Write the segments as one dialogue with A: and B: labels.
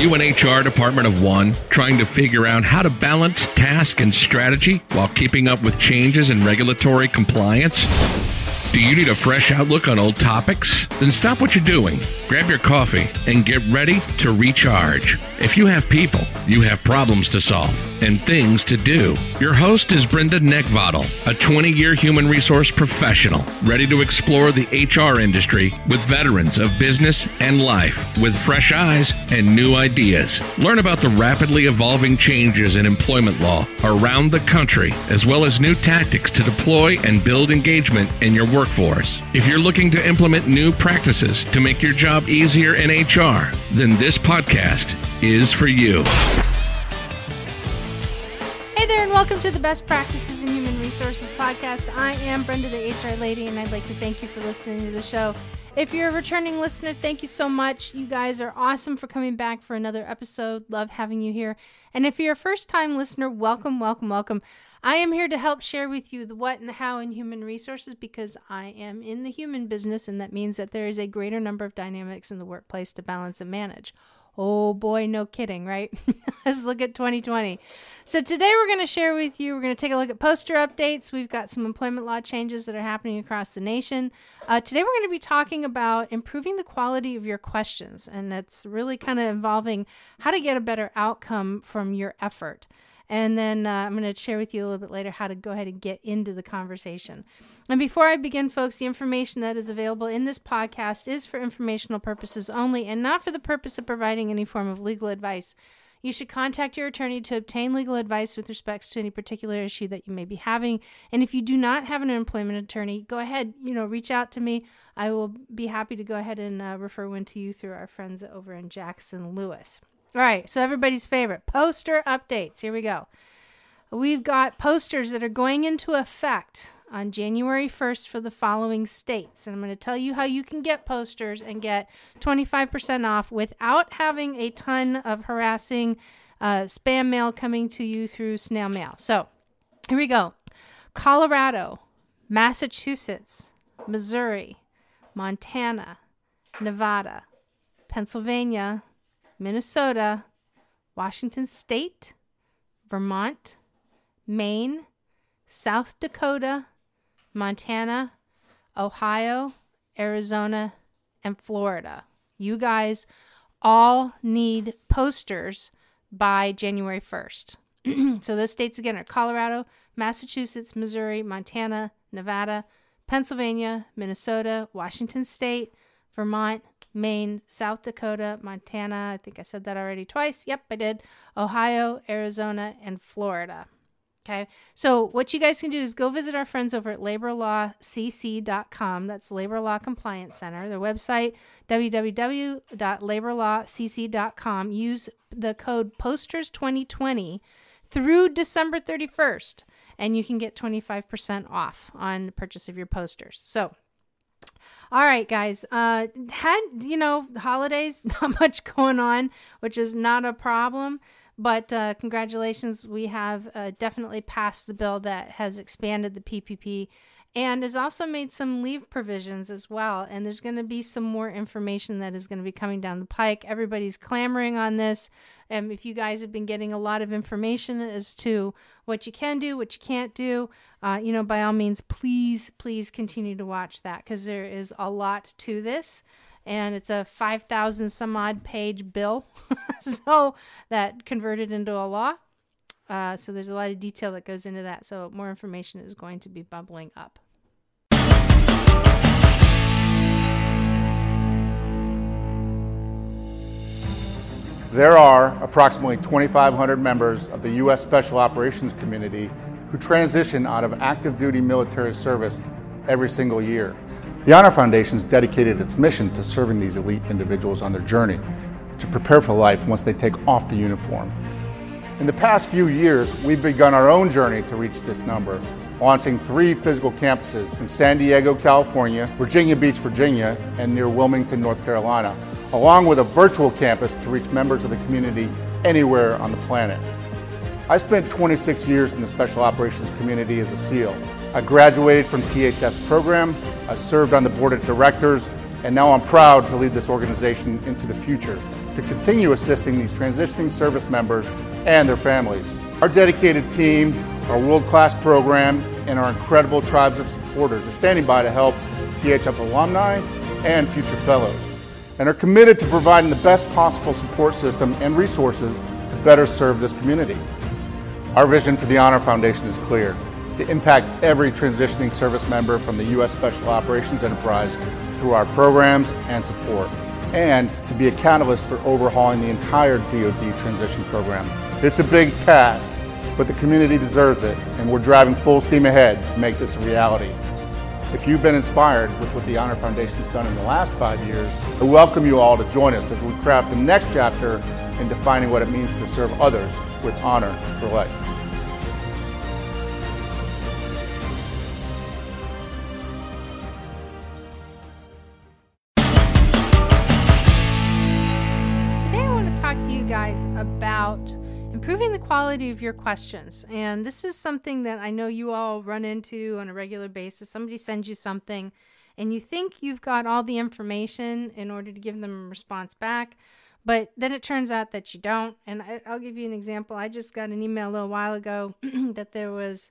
A: You an HR department of one trying to figure out how to balance task and strategy while keeping up with changes in regulatory compliance? Do you need a fresh outlook on old topics? Then stop what you're doing, grab your coffee, and get ready to recharge. If you have people, you have problems to solve and things to do. Your host is Brenda Neckvatal, a 20 year human resource professional, ready to explore the HR industry with veterans of business and life with fresh eyes and new ideas. Learn about the rapidly evolving changes in employment law around the country, as well as new tactics to deploy and build engagement in your workforce. If you're looking to implement new practices to make your job easier in HR, then this podcast is for you.
B: Hey there, and welcome to the Best Practices in Human Resources podcast. I am Brenda, the HR lady, and I'd like to thank you for listening to the show. If you're a returning listener, thank you so much. You guys are awesome for coming back for another episode. Love having you here. And if you're a first time listener, welcome, welcome, welcome. I am here to help share with you the what and the how in human resources because I am in the human business, and that means that there is a greater number of dynamics in the workplace to balance and manage. Oh boy, no kidding, right? Let's look at 2020. So, today we're going to share with you, we're going to take a look at poster updates. We've got some employment law changes that are happening across the nation. Uh, today we're going to be talking about improving the quality of your questions, and that's really kind of involving how to get a better outcome from your effort. And then uh, I'm going to share with you a little bit later how to go ahead and get into the conversation. And before I begin, folks, the information that is available in this podcast is for informational purposes only and not for the purpose of providing any form of legal advice. You should contact your attorney to obtain legal advice with respects to any particular issue that you may be having. And if you do not have an employment attorney, go ahead, you know, reach out to me. I will be happy to go ahead and uh, refer one to you through our friends over in Jackson Lewis. All right, so everybody's favorite poster updates. Here we go. We've got posters that are going into effect on January 1st for the following states. And I'm going to tell you how you can get posters and get 25% off without having a ton of harassing uh, spam mail coming to you through snail mail. So here we go Colorado, Massachusetts, Missouri, Montana, Nevada, Pennsylvania, Minnesota, Washington State, Vermont, Maine, South Dakota, Montana, Ohio, Arizona, and Florida. You guys all need posters by January 1st. so those states again are Colorado, Massachusetts, Missouri, Montana, Nevada, Pennsylvania, Minnesota, Washington State, Vermont, Maine, South Dakota, Montana. I think I said that already twice. Yep, I did. Ohio, Arizona, and Florida. Okay, so what you guys can do is go visit our friends over at laborlawcc.com. That's Labor Law Compliance Center. Their website, www.laborlawcc.com. Use the code POSTERS2020 through December 31st, and you can get 25% off on the purchase of your posters. So, all right, guys. Uh, had you know holidays, not much going on, which is not a problem. But uh, congratulations, we have uh, definitely passed the bill that has expanded the PPP and has also made some leave provisions as well. And there's going to be some more information that is going to be coming down the pike. Everybody's clamoring on this. And um, if you guys have been getting a lot of information as to what you can do, what you can't do, uh, you know, by all means, please, please continue to watch that because there is a lot to this and it's a 5,000 some odd page bill. so that converted into a law. Uh, so there's a lot of detail that goes into that. So more information is going to be bubbling up.
C: There are approximately 2,500 members of the U.S. Special Operations Community who transition out of active duty military service every single year. The Honor Foundation has dedicated its mission to serving these elite individuals on their journey to prepare for life once they take off the uniform. In the past few years, we've begun our own journey to reach this number, launching three physical campuses in San Diego, California, Virginia Beach, Virginia, and near Wilmington, North Carolina, along with a virtual campus to reach members of the community anywhere on the planet. I spent 26 years in the Special Operations community as a SEAL. I graduated from THF program, I served on the board of directors, and now I'm proud to lead this organization into the future. to continue assisting these transitioning service members and their families. Our dedicated team, our world class program, and our incredible tribes of supporters are standing by to help THF alumni and future fellows, and are committed to providing the best possible support system and resources to better serve this community. Our vision for the Honor Foundation is clear to impact every transitioning service member from the U.S. Special Operations Enterprise through our programs and support, and to be a catalyst for overhauling the entire DoD transition program. It's a big task, but the community deserves it, and we're driving full steam ahead to make this a reality. If you've been inspired with what the Honor Foundation's done in the last five years, I welcome you all to join us as we craft the next chapter in defining what it means to serve others with honor for life.
B: Quality of your questions. And this is something that I know you all run into on a regular basis. Somebody sends you something, and you think you've got all the information in order to give them a response back. But then it turns out that you don't. And I, I'll give you an example. I just got an email a little while ago that there was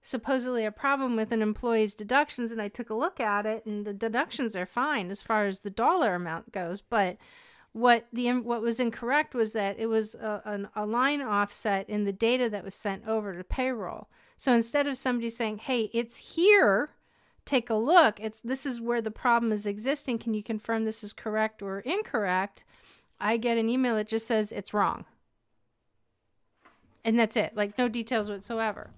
B: supposedly a problem with an employee's deductions and I took a look at it and the deductions are fine as far as the dollar amount goes but what the what was incorrect was that it was a, a, line offset in the data that was sent over to payroll. So instead of somebody saying hey it's here take a look it's this is where the problem is existing. Can you confirm this is correct or incorrect? I get an email that just says it's wrong. And that's it like no details whatsoever.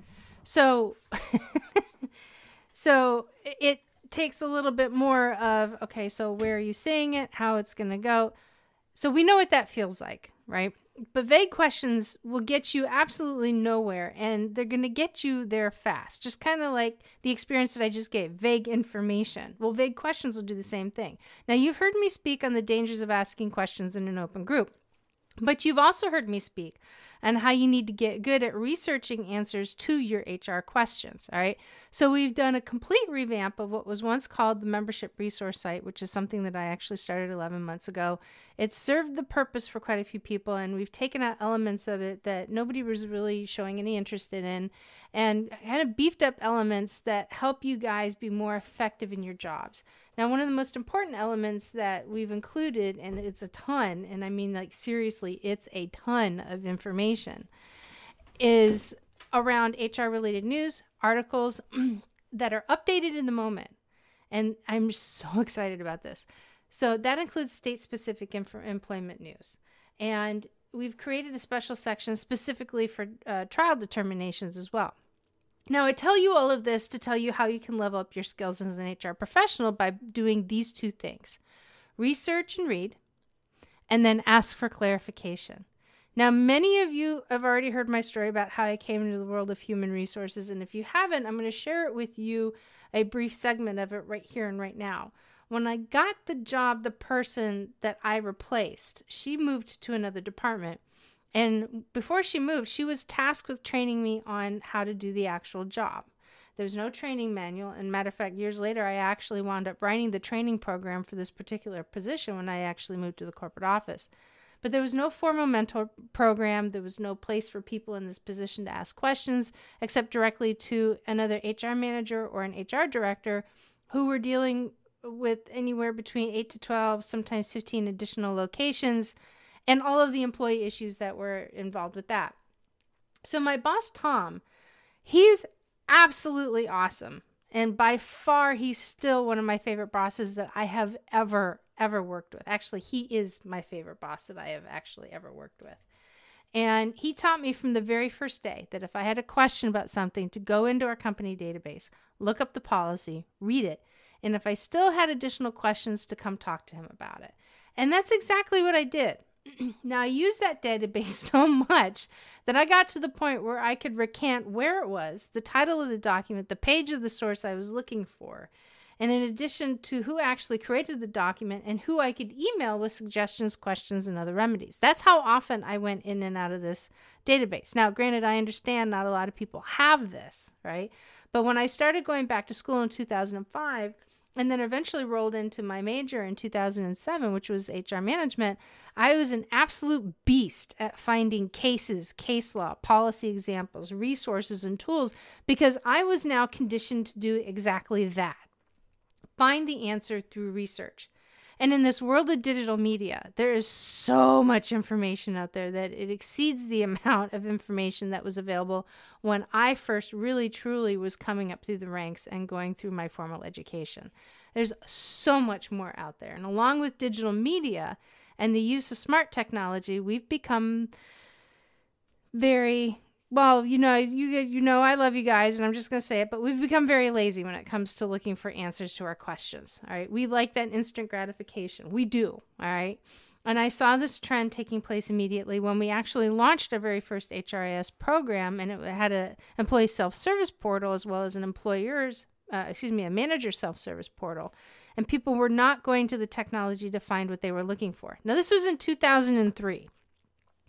B: So, so it takes a little bit more of okay, so where are you seeing it? How it's going to go? So we know what that feels like, right? But vague questions will get you absolutely nowhere and they're going to get you there fast. Just kind of like the experience that I just gave vague information. Well, vague questions will do the same thing. Now, you've heard me speak on the dangers of asking questions in an open group, but you've also heard me speak and how you need to get good at researching answers to your HR questions. All right. So we've done a complete revamp of what was once called the membership resource site, which is something that I actually started 11 months ago. It served the purpose for quite a few people, and we've taken out elements of it that nobody was really showing any interest in and kind of beefed up elements that help you guys be more effective in your jobs. Now, one of the most important elements that we've included, and it's a ton, and I mean like seriously, it's a ton of information, is around HR related news, articles that are updated in the moment. And I'm so excited about this. So that includes state specific inf- employment news. And we've created a special section specifically for uh, trial determinations as well. Now, I tell you all of this to tell you how you can level up your skills as an HR professional by doing these two things research and read, and then ask for clarification. Now, many of you have already heard my story about how I came into the world of human resources. And if you haven't, I'm going to share it with you a brief segment of it right here and right now. When I got the job, the person that I replaced, she moved to another department. And before she moved, she was tasked with training me on how to do the actual job. There was no training manual. And matter of fact, years later, I actually wound up writing the training program for this particular position when I actually moved to the corporate office. But there was no formal mentor program. There was no place for people in this position to ask questions except directly to another HR manager or an HR director who were dealing with anywhere between 8 to 12, sometimes 15 additional locations and all of the employee issues that were involved with that. So, my boss, Tom, he's absolutely awesome. And by far, he's still one of my favorite bosses that I have ever, ever worked with. Actually, he is my favorite boss that I have actually ever worked with. And he taught me from the very first day that if I had a question about something, to go into our company database, look up the policy, read it, and if I still had additional questions, to come talk to him about it. And that's exactly what I did. now I used that database so much that I got to the point where I could recant where it was, the title of the document, the page of the source I was looking for, and in addition to who actually created the document and who I could email with suggestions, questions, and other remedies. That's how often I went in and out of this database. Now, granted, I understand not a lot of people have this, right? But when I started going back to school in 2005, and then eventually rolled into my major in 2007, which was HR management, I was an absolute beast at finding cases, case law, policy examples, resources, and tools because I was now conditioned to do exactly that find the answer through research. And in this world of digital media, there is so much information out there that it exceeds the amount of information that was available when I first really truly was coming up through the ranks and going through my formal education. There's so much more out there. And along with digital media and the use of smart technology, we've become very well, you know, you you know, I love you guys, and I'm just gonna say it, but we've become very lazy when it comes to looking for answers to our questions. All right, we like that instant gratification. We do. All right, and I saw this trend taking place immediately when we actually launched our very first HRIS program, and it had a employee self service portal as well as an employer's, uh, excuse me, a manager self service portal. And people were not going to the technology to find what they were looking for. Now, this was in 2003.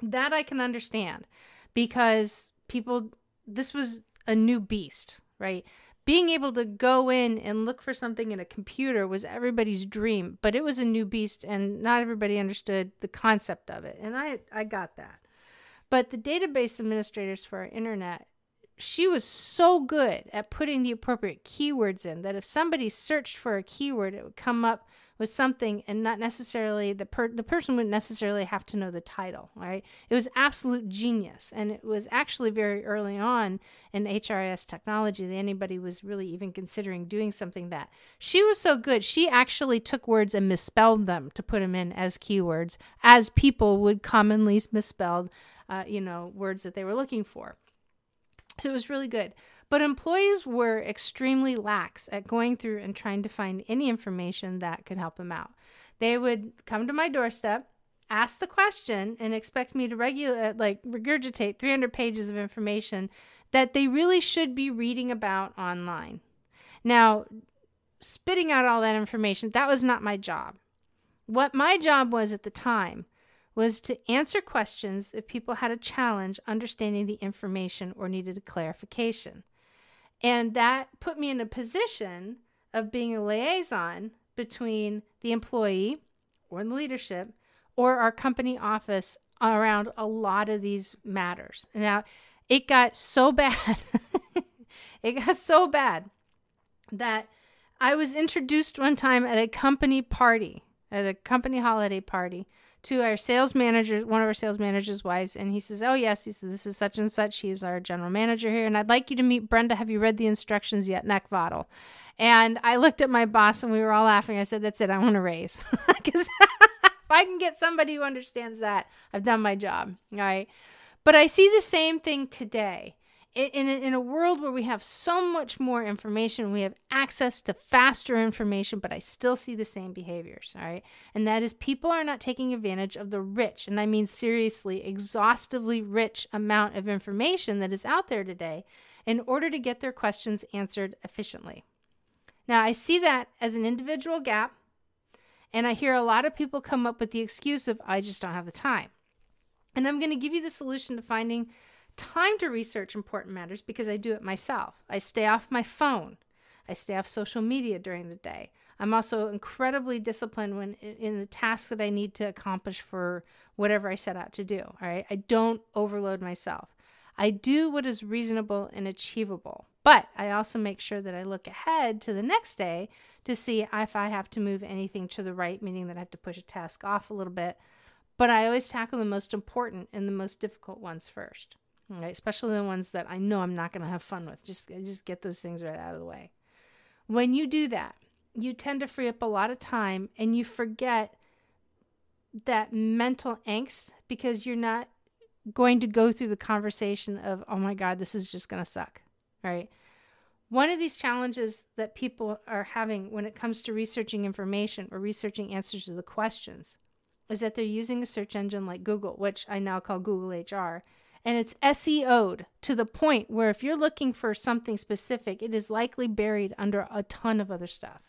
B: That I can understand because people this was a new beast, right? Being able to go in and look for something in a computer was everybody's dream, but it was a new beast and not everybody understood the concept of it. And I I got that. But the database administrators for our internet, she was so good at putting the appropriate keywords in that if somebody searched for a keyword, it would come up with something and not necessarily the per- the person wouldn't necessarily have to know the title right? It was absolute genius and it was actually very early on in hris technology that anybody was really even considering doing something that. She was so good she actually took words and misspelled them to put them in as keywords as people would commonly misspell uh, you know words that they were looking for. So it was really good but employees were extremely lax at going through and trying to find any information that could help them out. They would come to my doorstep, ask the question, and expect me to regular uh, like regurgitate 300 pages of information that they really should be reading about online. Now, spitting out all that information, that was not my job. What my job was at the time was to answer questions if people had a challenge understanding the information or needed a clarification. And that put me in a position of being a liaison between the employee or the leadership or our company office around a lot of these matters. Now, it got so bad. it got so bad that I was introduced one time at a company party, at a company holiday party, to our sales manager, one of our sales manager's wives, and he says, "Oh yes," he says, "This is such and such. He's our general manager here, and I'd like you to meet Brenda. Have you read the instructions yet, Neck Vodel?" And I looked at my boss, and we were all laughing. I said, "That's it. I want to raise because if I can get somebody who understands that, I've done my job." All right, but I see the same thing today in, in a world where we have so much more information, we have access to faster information, but I still see the same behaviors. All right. And that is people are not taking advantage of the rich, and I mean seriously, exhaustively rich amount of information that is out there today in order to get their questions answered efficiently. Now, I see that as an individual gap, and I hear a lot of people come up with the excuse of, I just don't have the time. And I'm going to give you the solution to finding time to research important matters because I do it myself. I stay off my phone. I stay off social media during the day. I'm also incredibly disciplined when in the tasks that I need to accomplish for whatever I set out to do. All right. I don't overload myself. I do what is reasonable and achievable. But I also make sure that I look ahead to the next day to see if I have to move anything to the right, meaning that I have to push a task off a little bit. But I always tackle the most important and the most difficult ones first right? Especially the ones that I know I'm not going to have fun with. Just just get those things right out of the way. When you do that, you tend to free up a lot of time and you forget that mental angst because you're not going to go through the conversation of, "Oh my god, this is just going to suck." Right? One of these challenges that people are having when it comes to researching information or researching answers to the questions is that they're using a search engine like Google, which I now call Google HR, and it's SEO'd to the point where if you're looking for something specific, it is likely buried under a ton of other stuff.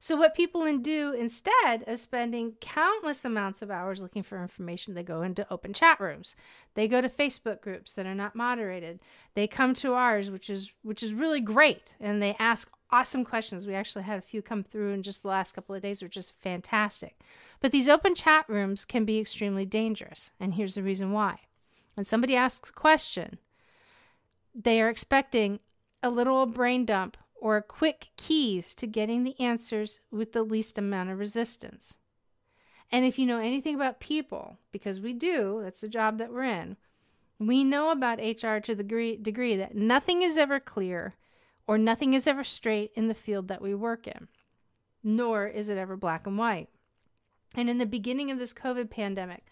B: So, what people do instead of spending countless amounts of hours looking for information, they go into open chat rooms. They go to Facebook groups that are not moderated. They come to ours, which is which is really great, and they ask awesome questions. We actually had a few come through in just the last couple of days, which is fantastic. But these open chat rooms can be extremely dangerous. And here's the reason why. When somebody asks a question, they are expecting a little brain dump or quick keys to getting the answers with the least amount of resistance. And if you know anything about people, because we do, that's the job that we're in, we know about HR to the degree, degree that nothing is ever clear or nothing is ever straight in the field that we work in, nor is it ever black and white. And in the beginning of this COVID pandemic,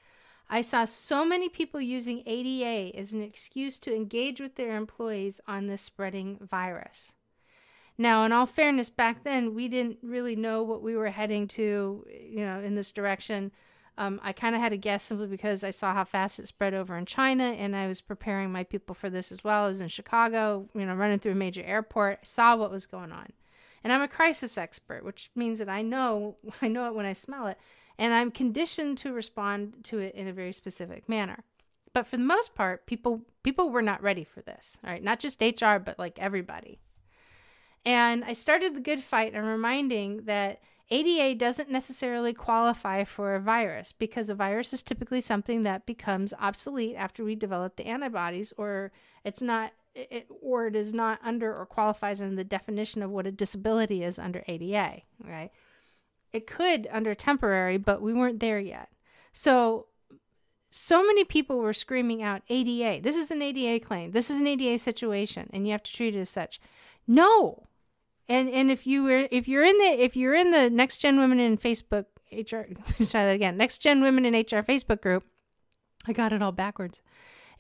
B: I saw so many people using ADA as an excuse to engage with their employees on this spreading virus. Now, in all fairness, back then we didn't really know what we were heading to, you know, in this direction. Um, I kind of had a guess simply because I saw how fast it spread over in China, and I was preparing my people for this as well. I was in Chicago, you know, running through a major airport, I saw what was going on, and I'm a crisis expert, which means that I know I know it when I smell it, and I'm conditioned to respond to it in a very specific manner. But for the most part, people people were not ready for this. All right, not just HR, but like everybody. And I started the good fight and reminding that ADA doesn't necessarily qualify for a virus because a virus is typically something that becomes obsolete after we develop the antibodies, or it's not, it, or it is not under or qualifies in the definition of what a disability is under ADA. Right? It could under temporary, but we weren't there yet. So so many people were screaming out ADA. This is an ADA claim. This is an ADA situation, and you have to treat it as such. No, and and if you were if you're in the if you're in the next gen women in Facebook HR let's try that again. Next gen women in HR Facebook group. I got it all backwards.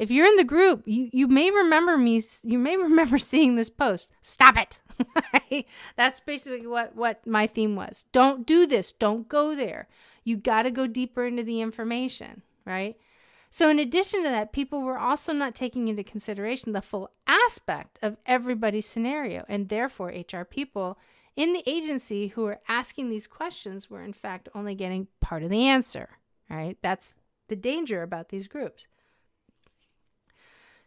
B: If you're in the group, you, you may remember me you may remember seeing this post. Stop it. That's basically what what my theme was. Don't do this. Don't go there. You got to go deeper into the information, right? So, in addition to that, people were also not taking into consideration the full aspect of everybody's scenario, and therefore, HR people in the agency who were asking these questions were, in fact, only getting part of the answer. Right? That's the danger about these groups.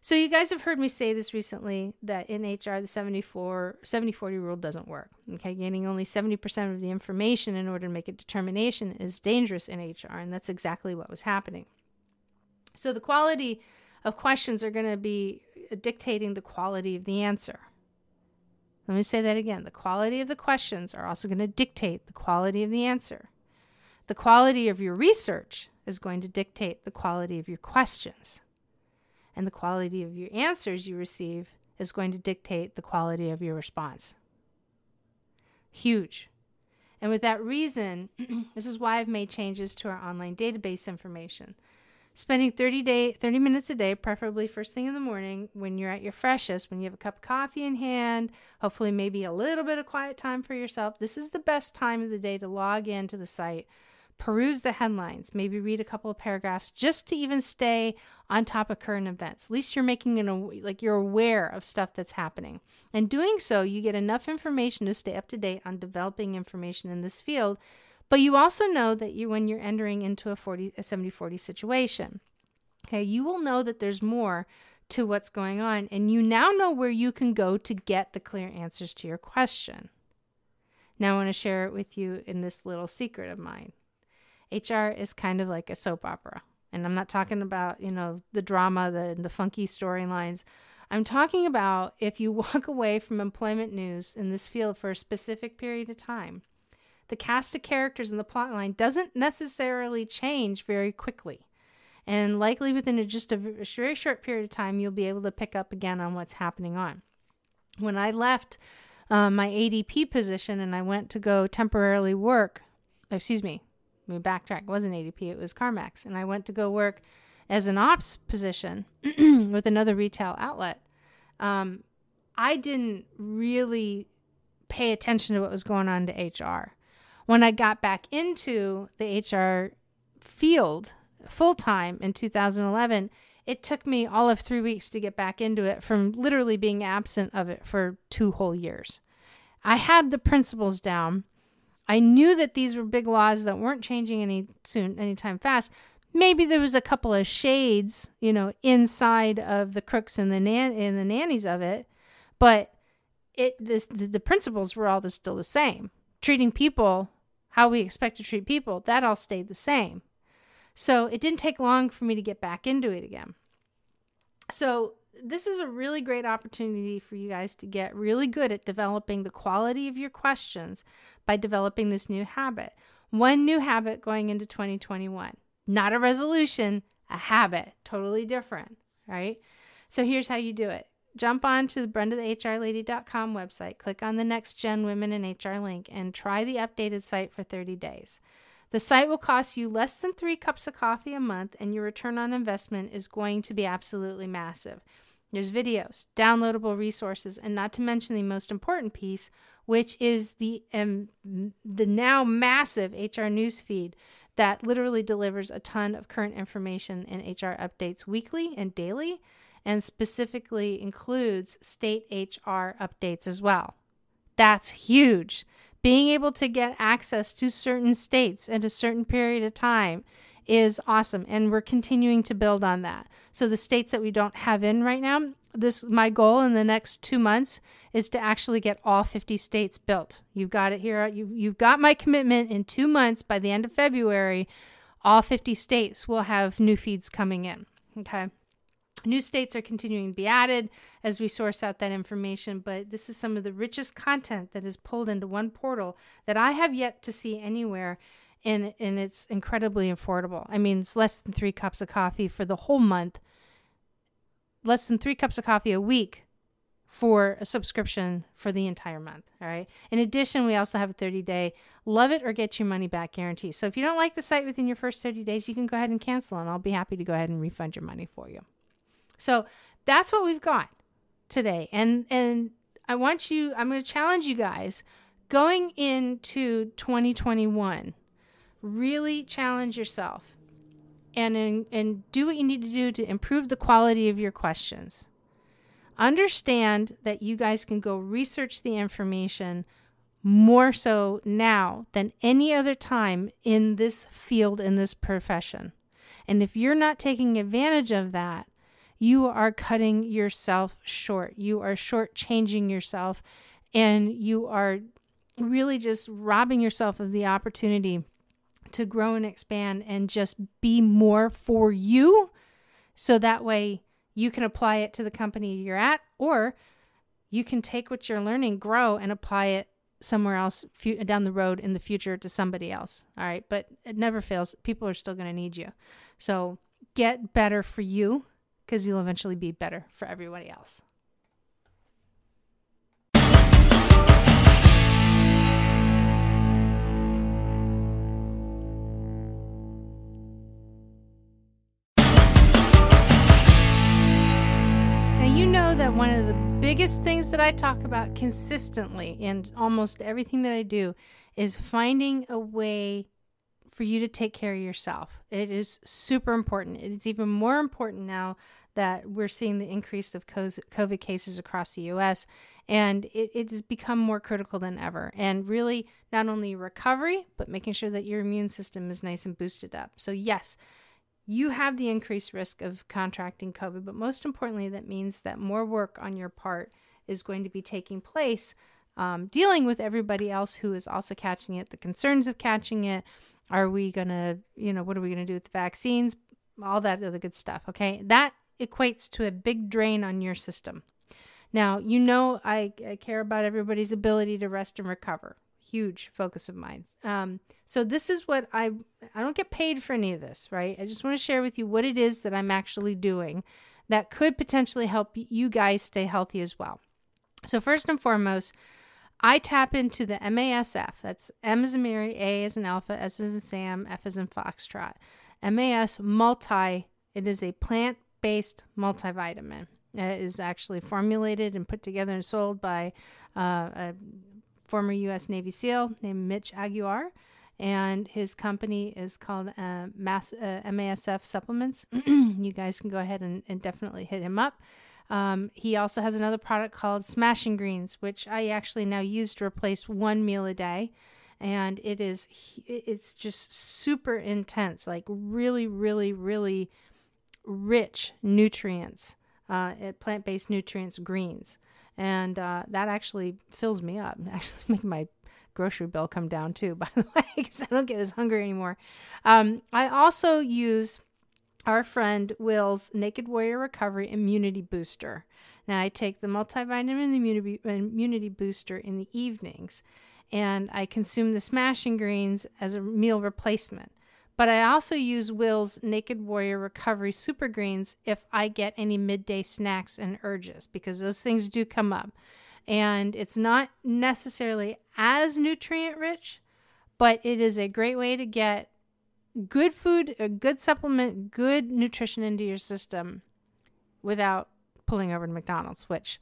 B: So, you guys have heard me say this recently that in HR, the 74, 70 40 rule doesn't work. Okay, gaining only 70% of the information in order to make a determination is dangerous in HR, and that's exactly what was happening. So the quality of questions are going to be dictating the quality of the answer. Let me say that again. The quality of the questions are also going to dictate the quality of the answer. The quality of your research is going to dictate the quality of your questions. And the quality of your answers you receive is going to dictate the quality of your response. Huge. And with that reason, this is why I've made changes to our online database information spending 30 day 30 minutes a day preferably first thing in the morning when you're at your freshest when you have a cup of coffee in hand hopefully maybe a little bit of quiet time for yourself this is the best time of the day to log into the site peruse the headlines maybe read a couple of paragraphs just to even stay on top of current events at least you're making an like you're aware of stuff that's happening and doing so you get enough information to stay up to date on developing information in this field but you also know that you when you're entering into a 40 a 70-40 situation. Okay, you will know that there's more to what's going on and you now know where you can go to get the clear answers to your question. Now I want to share it with you in this little secret of mine. HR is kind of like a soap opera. And I'm not talking about, you know, the drama, the the funky storylines. I'm talking about if you walk away from employment news in this field for a specific period of time, the cast of characters and the plotline doesn't necessarily change very quickly. And likely within a, just a very short period of time, you'll be able to pick up again on what's happening on. When I left um, my ADP position and I went to go temporarily work, excuse me, let me backtrack. It wasn't ADP, it was CarMax. And I went to go work as an ops position with another retail outlet. Um, I didn't really pay attention to what was going on to HR when I got back into the HR field full time in 2011, it took me all of three weeks to get back into it from literally being absent of it for two whole years. I had the principles down. I knew that these were big laws that weren't changing any soon, anytime fast. Maybe there was a couple of shades, you know, inside of the crooks and the nan- and the nannies of it, but it this the, the principles were all the, still the same. Treating people how we expect to treat people, that all stayed the same. So it didn't take long for me to get back into it again. So this is a really great opportunity for you guys to get really good at developing the quality of your questions by developing this new habit. One new habit going into 2021. Not a resolution, a habit, totally different, right? So here's how you do it jump on to the brendathehrlady.com website, click on the Next Gen Women in HR link, and try the updated site for 30 days. The site will cost you less than three cups of coffee a month, and your return on investment is going to be absolutely massive. There's videos, downloadable resources, and not to mention the most important piece, which is the um, the now massive HR news feed that literally delivers a ton of current information and HR updates weekly and daily and specifically includes state HR updates as well. That's huge. Being able to get access to certain states at a certain period of time is awesome and we're continuing to build on that. So the states that we don't have in right now, this my goal in the next 2 months is to actually get all 50 states built. You've got it here. You you've got my commitment in 2 months by the end of February all 50 states will have new feeds coming in. Okay. New states are continuing to be added as we source out that information, but this is some of the richest content that is pulled into one portal that I have yet to see anywhere. And, and it's incredibly affordable. I mean, it's less than three cups of coffee for the whole month, less than three cups of coffee a week for a subscription for the entire month. All right. In addition, we also have a 30 day love it or get your money back guarantee. So if you don't like the site within your first 30 days, you can go ahead and cancel, and I'll be happy to go ahead and refund your money for you. So that's what we've got today. And and I want you I'm going to challenge you guys going into 2021. Really challenge yourself and in, and do what you need to do to improve the quality of your questions. Understand that you guys can go research the information more so now than any other time in this field in this profession. And if you're not taking advantage of that, you are cutting yourself short. You are shortchanging yourself, and you are really just robbing yourself of the opportunity to grow and expand and just be more for you. So that way you can apply it to the company you're at, or you can take what you're learning, grow, and apply it somewhere else down the road in the future to somebody else. All right. But it never fails. People are still going to need you. So get better for you because you'll eventually be better for everybody else. That one of the biggest things that I talk about consistently in almost everything that I do is finding a way for you to take care of yourself. It is super important. It's even more important now that we're seeing the increase of COVID cases across the US. And it, it has become more critical than ever. And really, not only recovery, but making sure that your immune system is nice and boosted up. So, yes, you have the increased risk of contracting COVID, but most importantly, that means that more work on your part is going to be taking place um, dealing with everybody else who is also catching it, the concerns of catching it. Are we going to, you know, what are we going to do with the vaccines? All that other good stuff. Okay. That equates to a big drain on your system. Now, you know, I, I care about everybody's ability to rest and recover. Huge focus of mine. Um, so this is what I I don't get paid for any of this, right? I just want to share with you what it is that I'm actually doing that could potentially help you guys stay healthy as well. So first and foremost, I tap into the MASF. That's M as in Mary, A as in Alpha, S as in Sam, F as in Foxtrot. MAS multi. It is a plant based multivitamin. It is actually formulated and put together and sold by uh, a former U.S. Navy SEAL named Mitch Aguirre. And his company is called uh, Mass, uh, MASF Supplements. you guys can go ahead and, and definitely hit him up. Um, he also has another product called Smashing Greens, which I actually now use to replace one meal a day. And it is, it's just super intense, like really, really, really rich nutrients, uh, plant based nutrients, greens. And uh, that actually fills me up. Actually, making my grocery bill come down too, by the way, because I don't get as hungry anymore. Um, I also use our friend Will's Naked Warrior Recovery Immunity Booster. Now, I take the multivitamin immunity booster in the evenings, and I consume the smashing greens as a meal replacement. But I also use Will's Naked Warrior Recovery Super Greens if I get any midday snacks and urges, because those things do come up. And it's not necessarily as nutrient rich, but it is a great way to get good food, a good supplement, good nutrition into your system without pulling over to McDonald's, which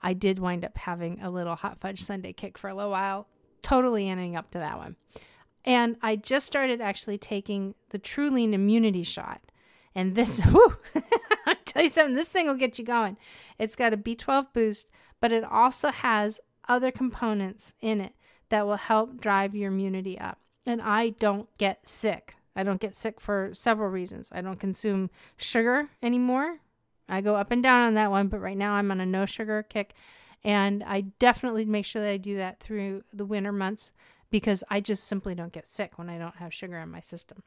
B: I did wind up having a little hot fudge sundae kick for a little while, totally ending up to that one. And I just started actually taking the Truline immunity shot. And this, whew, I'll tell you something, this thing will get you going. It's got a B12 boost, but it also has other components in it that will help drive your immunity up. And I don't get sick. I don't get sick for several reasons. I don't consume sugar anymore. I go up and down on that one, but right now I'm on a no sugar kick. And I definitely make sure that I do that through the winter months because I just simply don't get sick when I don't have sugar in my system.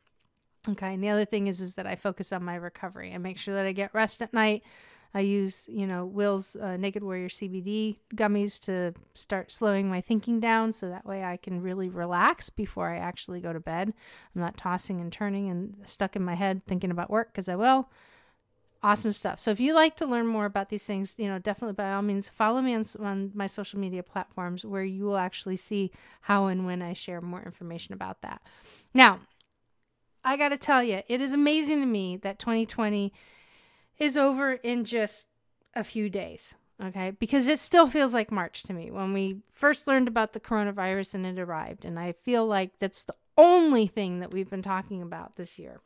B: Okay. And the other thing is, is that I focus on my recovery and make sure that I get rest at night. I use, you know, Will's uh, Naked Warrior CBD gummies to start slowing my thinking down so that way I can really relax before I actually go to bed. I'm not tossing and turning and stuck in my head thinking about work because I will awesome stuff. So if you like to learn more about these things, you know, definitely by all means follow me on, on my social media platforms where you will actually see how and when I share more information about that. Now, I got to tell you, it is amazing to me that 2020 is over in just a few days. Okay, because it still feels like March to me when we first learned about the coronavirus and it arrived. And I feel like that's the only thing that we've been talking about this year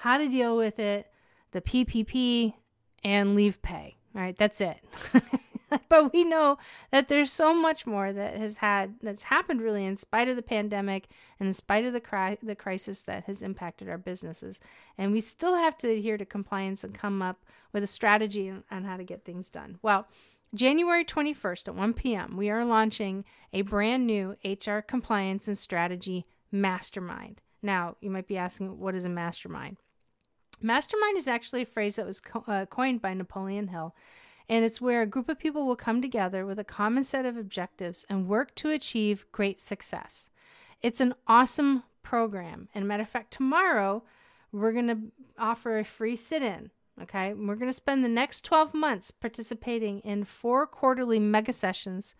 B: how to deal with it, the PPP, and leave pay. All right, that's it. but we know that there's so much more that has had that's happened really in spite of the pandemic and in spite of the cri- the crisis that has impacted our businesses and we still have to adhere to compliance and come up with a strategy on, on how to get things done well January 21st at 1 p.m., we are launching a brand new HR compliance and strategy mastermind. Now, you might be asking, what is a mastermind? Mastermind is actually a phrase that was co- uh, coined by Napoleon Hill, and it's where a group of people will come together with a common set of objectives and work to achieve great success. It's an awesome program. And matter of fact, tomorrow we're going to offer a free sit-in. Okay, we're going to spend the next 12 months participating in four quarterly mega sessions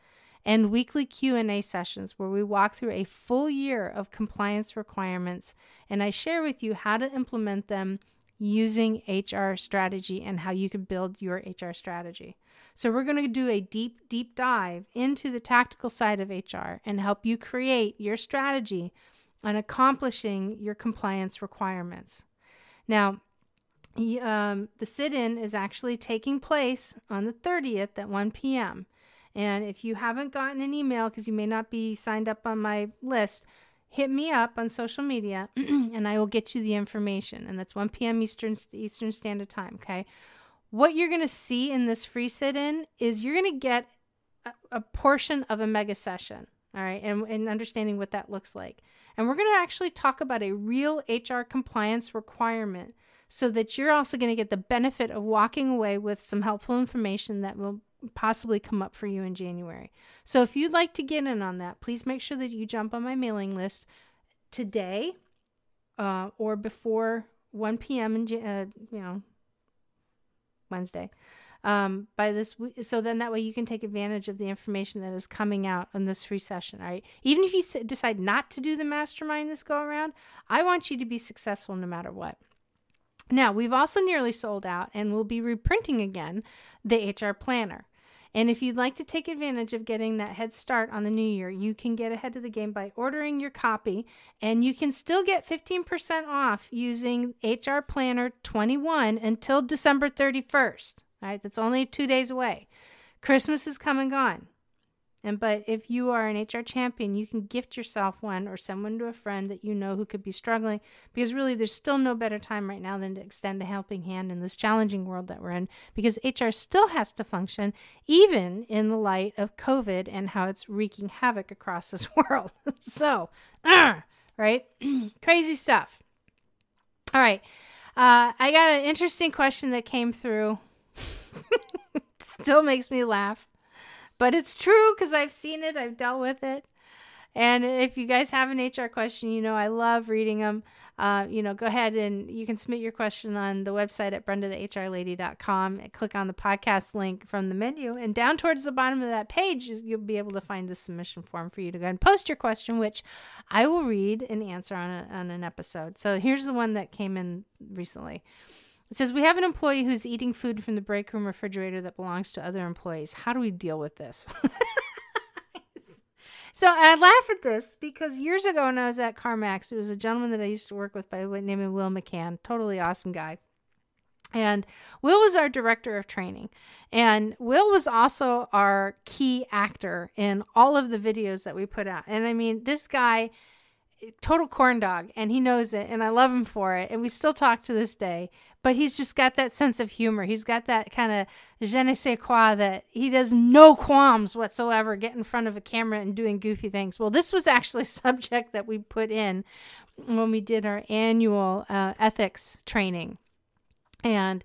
B: and weekly Q&A sessions where we walk through a full year of compliance requirements and I share with you how to implement them using HR strategy and how you can build your HR strategy. So, we're going to do a deep, deep dive into the tactical side of HR and help you create your strategy on accomplishing your compliance requirements. Now, um, the sit in is actually taking place on the 30th at 1 p.m. And if you haven't gotten an email, because you may not be signed up on my list, hit me up on social media and I will get you the information. And that's 1 p.m. Eastern Eastern Standard Time. Okay. What you're going to see in this free sit in is you're going to get a, a, portion of a mega session. All right. And, and understanding what that looks like. And we're going to actually talk about a real HR compliance requirement so that you're also going to get the benefit of walking away with some helpful information that will possibly come up for you in January. So if you'd like to get in on that, please make sure that you jump on my mailing list today uh, or before 1 p.m. in uh, you know Wednesday. Um, by this, so then that way you can take advantage of the information that is coming out on this free session. All right. Even if you decide not to do the mastermind this go around, I want you to be successful no matter what. Now, we've also nearly sold out and we'll be reprinting again the HR Planner. And if you'd like to take advantage of getting that head start on the new year, you can get ahead of the game by ordering your copy, and you can still get 15% off using HR Planner 21 until December 31st. All right, that's only two days away. Christmas is come and gone. And but if you are an HR champion, you can gift yourself one or send one to a friend that you know who could be struggling because really there's still no better time right now than to extend a helping hand in this challenging world that we're in because HR still has to function even in the light of COVID and how it's wreaking havoc across this world. so, uh, right? Crazy stuff. All right. Uh, I got an interesting question that came through. Still makes me laugh. But it's true because I've seen it, I've dealt with it. And if you guys have an HR question, you know, I love reading them. Uh, you know, go ahead and you can submit your question on the website at brendathehrlady.com. Click on the podcast link from the menu, and down towards the bottom of that page, you'll be able to find the submission form for you to go and post your question, which I will read and answer on, a, on an episode. So here's the one that came in recently. It says, We have an employee who's eating food from the break room refrigerator that belongs to other employees. How do we deal with this? So I laugh at this because years ago when I was at CarMax, it was a gentleman that I used to work with by the name of Will McCann, totally awesome guy. And Will was our director of training. And Will was also our key actor in all of the videos that we put out. And I mean, this guy, total corn dog, and he knows it. And I love him for it. And we still talk to this day but he's just got that sense of humor. He's got that kind of je ne sais quoi that he does no qualms whatsoever get in front of a camera and doing goofy things. Well, this was actually a subject that we put in when we did our annual uh, ethics training. And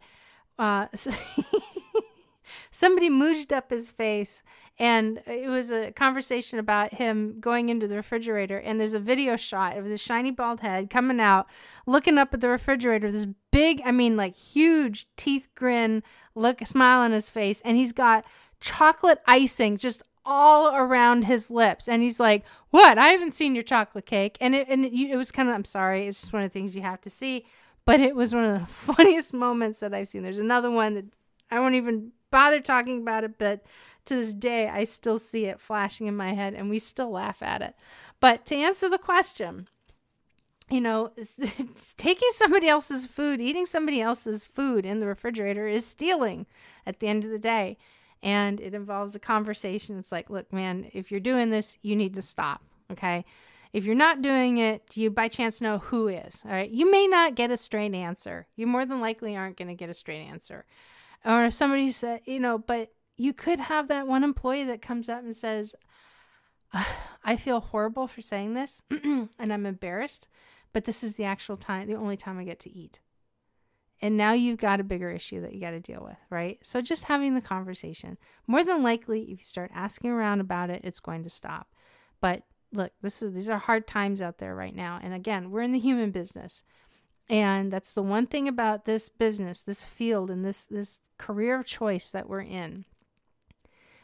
B: uh, somebody mooged up his face and it was a conversation about him going into the refrigerator and there's a video shot of this shiny bald head coming out looking up at the refrigerator this big i mean like huge teeth grin look smile on his face and he's got chocolate icing just all around his lips and he's like what? I haven't seen your chocolate cake. And it, and it, it was kind of i'm sorry it's just one of the things you have to see. But it was one of the funniest moments that i've seen. There's another one that i won't even bother talking about it but to this day, I still see it flashing in my head and we still laugh at it. But to answer the question, you know, taking somebody else's food, eating somebody else's food in the refrigerator is stealing at the end of the day. And it involves a conversation. It's like, look, man, if you're doing this, you need to stop. Okay. If you're not doing it, do you by chance know who is? All right. You may not get a straight answer. You more than likely aren't going to get a straight answer. Or if somebody said, you know, but you could have that one employee that comes up and says, I feel horrible for saying this and I'm embarrassed, but this is the actual time, the only time I get to eat. And now you've got a bigger issue that you got to deal with, right? So just having the conversation. More than likely, if you start asking around about it, it's going to stop. But look, this is these are hard times out there right now. And again, we're in the human business. And that's the one thing about this business, this field, and this this career of choice that we're in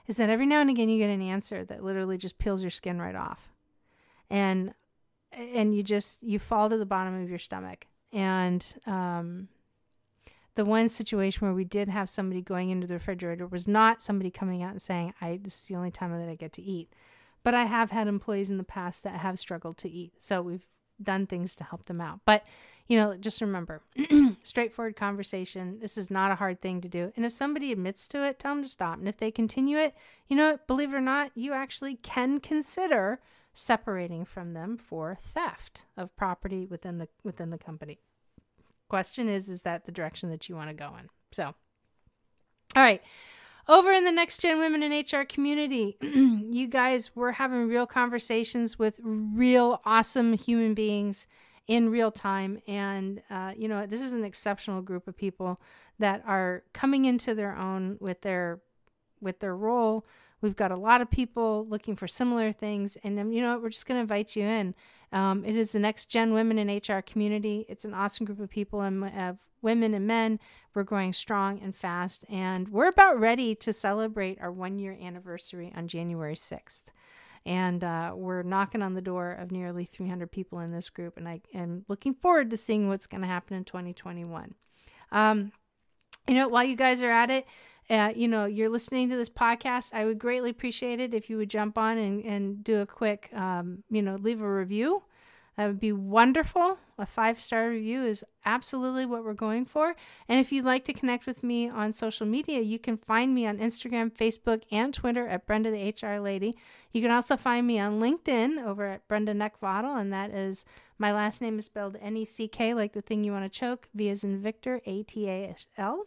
B: is that every now and again you get an answer that literally just peels your skin right off. And and you just you fall to the bottom of your stomach. And um the one situation where we did have somebody going into the refrigerator was not somebody coming out and saying, I this is the only time that I get to eat. But I have had employees in the past that have struggled to eat. So we've done things to help them out. But, you know, just remember straightforward conversation. This is not a hard thing to do. And if somebody admits to it, tell them to stop. And if they continue it, you know, believe it or not, you actually can consider separating from them for theft of property within the within the company. Question is is that the direction that you want to go in? So all right. Over in the Next Gen Women in HR community, you guys were having real conversations with real awesome human beings in real time. And, uh, you know, this is an exceptional group of people that are coming into their own with their with their role. We've got a lot of people looking for similar things, and um, you know what? we're just going to invite you in. Um, it is the next gen women in HR community. It's an awesome group of people and women and men. We're growing strong and fast, and we're about ready to celebrate our one year anniversary on January 6th. And uh, we're knocking on the door of nearly 300 people in this group, and I am looking forward to seeing what's going to happen in 2021. Um, you know, while you guys are at it, uh, you know, you're listening to this podcast, I would greatly appreciate it if you would jump on and, and do a quick, um, you know, leave a review That would be wonderful. A five star review is absolutely what we're going for. And if you'd like to connect with me on social media, you can find me on Instagram, Facebook, and Twitter at Brenda the HR Lady. You can also find me on LinkedIn over at Brenda Neckvatal, and that is my last name is spelled N E C K, like the thing you want to choke, V as in Victor, A T A L.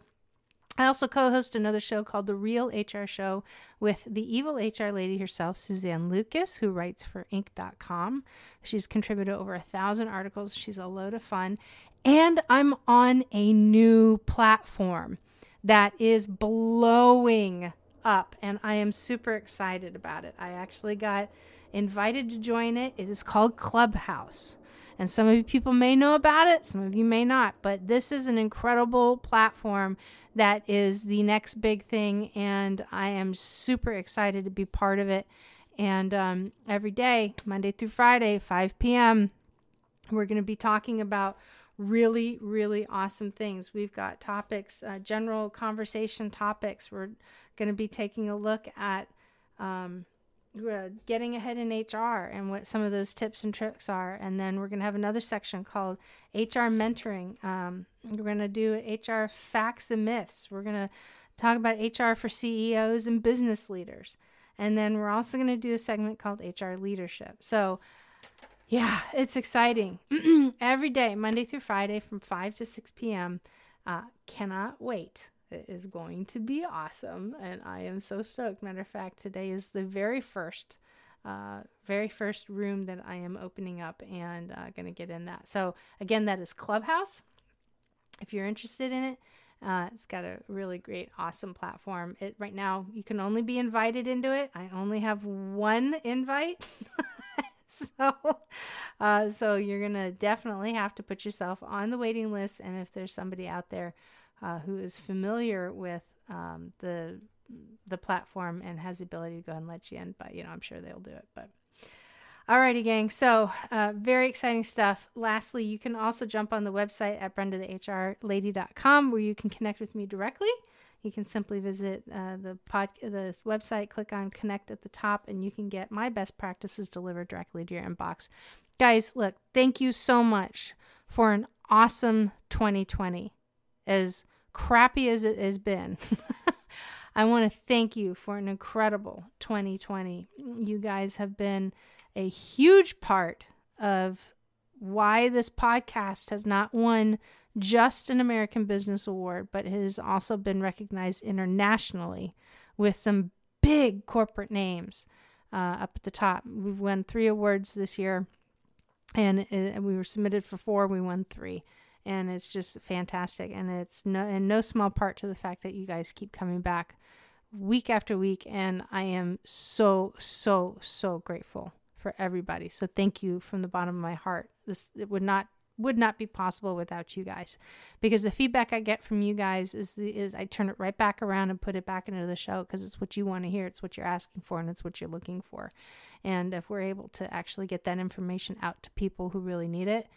B: I also co host another show called The Real HR Show with the evil HR lady herself, Suzanne Lucas, who writes for Inc.com. She's contributed over a thousand articles. She's a load of fun. And I'm on a new platform that is blowing up, and I am super excited about it. I actually got invited to join it. It is called Clubhouse. And some of you people may know about it, some of you may not, but this is an incredible platform that is the next big thing. And I am super excited to be part of it. And um, every day, Monday through Friday, 5 p.m., we're going to be talking about really, really awesome things. We've got topics, uh, general conversation topics. We're going to be taking a look at um, getting ahead in HR and what some of those tips and tricks are. And then we're going to have another section called HR mentoring. Um, we're going to do HR facts and myths. We're going to talk about HR for CEOs and business leaders. And then we're also going to do a segment called HR leadership. So, yeah, it's exciting. Every day, Monday through Friday from 5 to 6 p.m. Uh, cannot wait. It is going to be awesome, and I am so stoked. Matter of fact, today is the very first, uh, very first room that I am opening up and uh, going to get in that. So again, that is Clubhouse. If you're interested in it, uh, it's got a really great, awesome platform. It right now you can only be invited into it. I only have one invite. so uh, so you're gonna definitely have to put yourself on the waiting list and if there's somebody out there uh, who is familiar with um, the the platform and has the ability to go and let you in. But you know, I'm sure they'll do it. But Alrighty, gang. So, uh, very exciting stuff. Lastly, you can also jump on the website at brendathehrlady.com where you can connect with me directly. You can simply visit uh, the pod, the website, click on connect at the top, and you can get my best practices delivered directly to your inbox. Guys, look, thank you so much for an awesome 2020 as crappy as it has been, I want to thank you for an incredible 2020. You guys have been a huge part of why this podcast has not won just an American Business Award, but has also been recognized internationally with some big corporate names uh, up at the top. We've won three awards this year, and, uh, we were submitted for four. We won three and it's just fantastic and it's no in no small part to the fact that you guys keep coming back week after week and I am so so so grateful for everybody. So thank you from the bottom of my heart. This it would not would not be possible without you guys because the feedback I get from you guys is the, is I turn it right back around and put it back into the show because it's what you want to hear, it's what you're asking for, and it's what you're looking for. And if we're able to actually get that information out to people who really need it,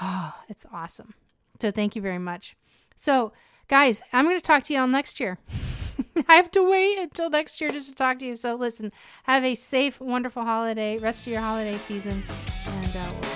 B: Oh, it's awesome. So thank you very much. So, guys, I'm going to talk to you all next year. I have to wait until next year just to talk to you. So, listen, have a safe, wonderful holiday, rest of your holiday season, and uh, we'll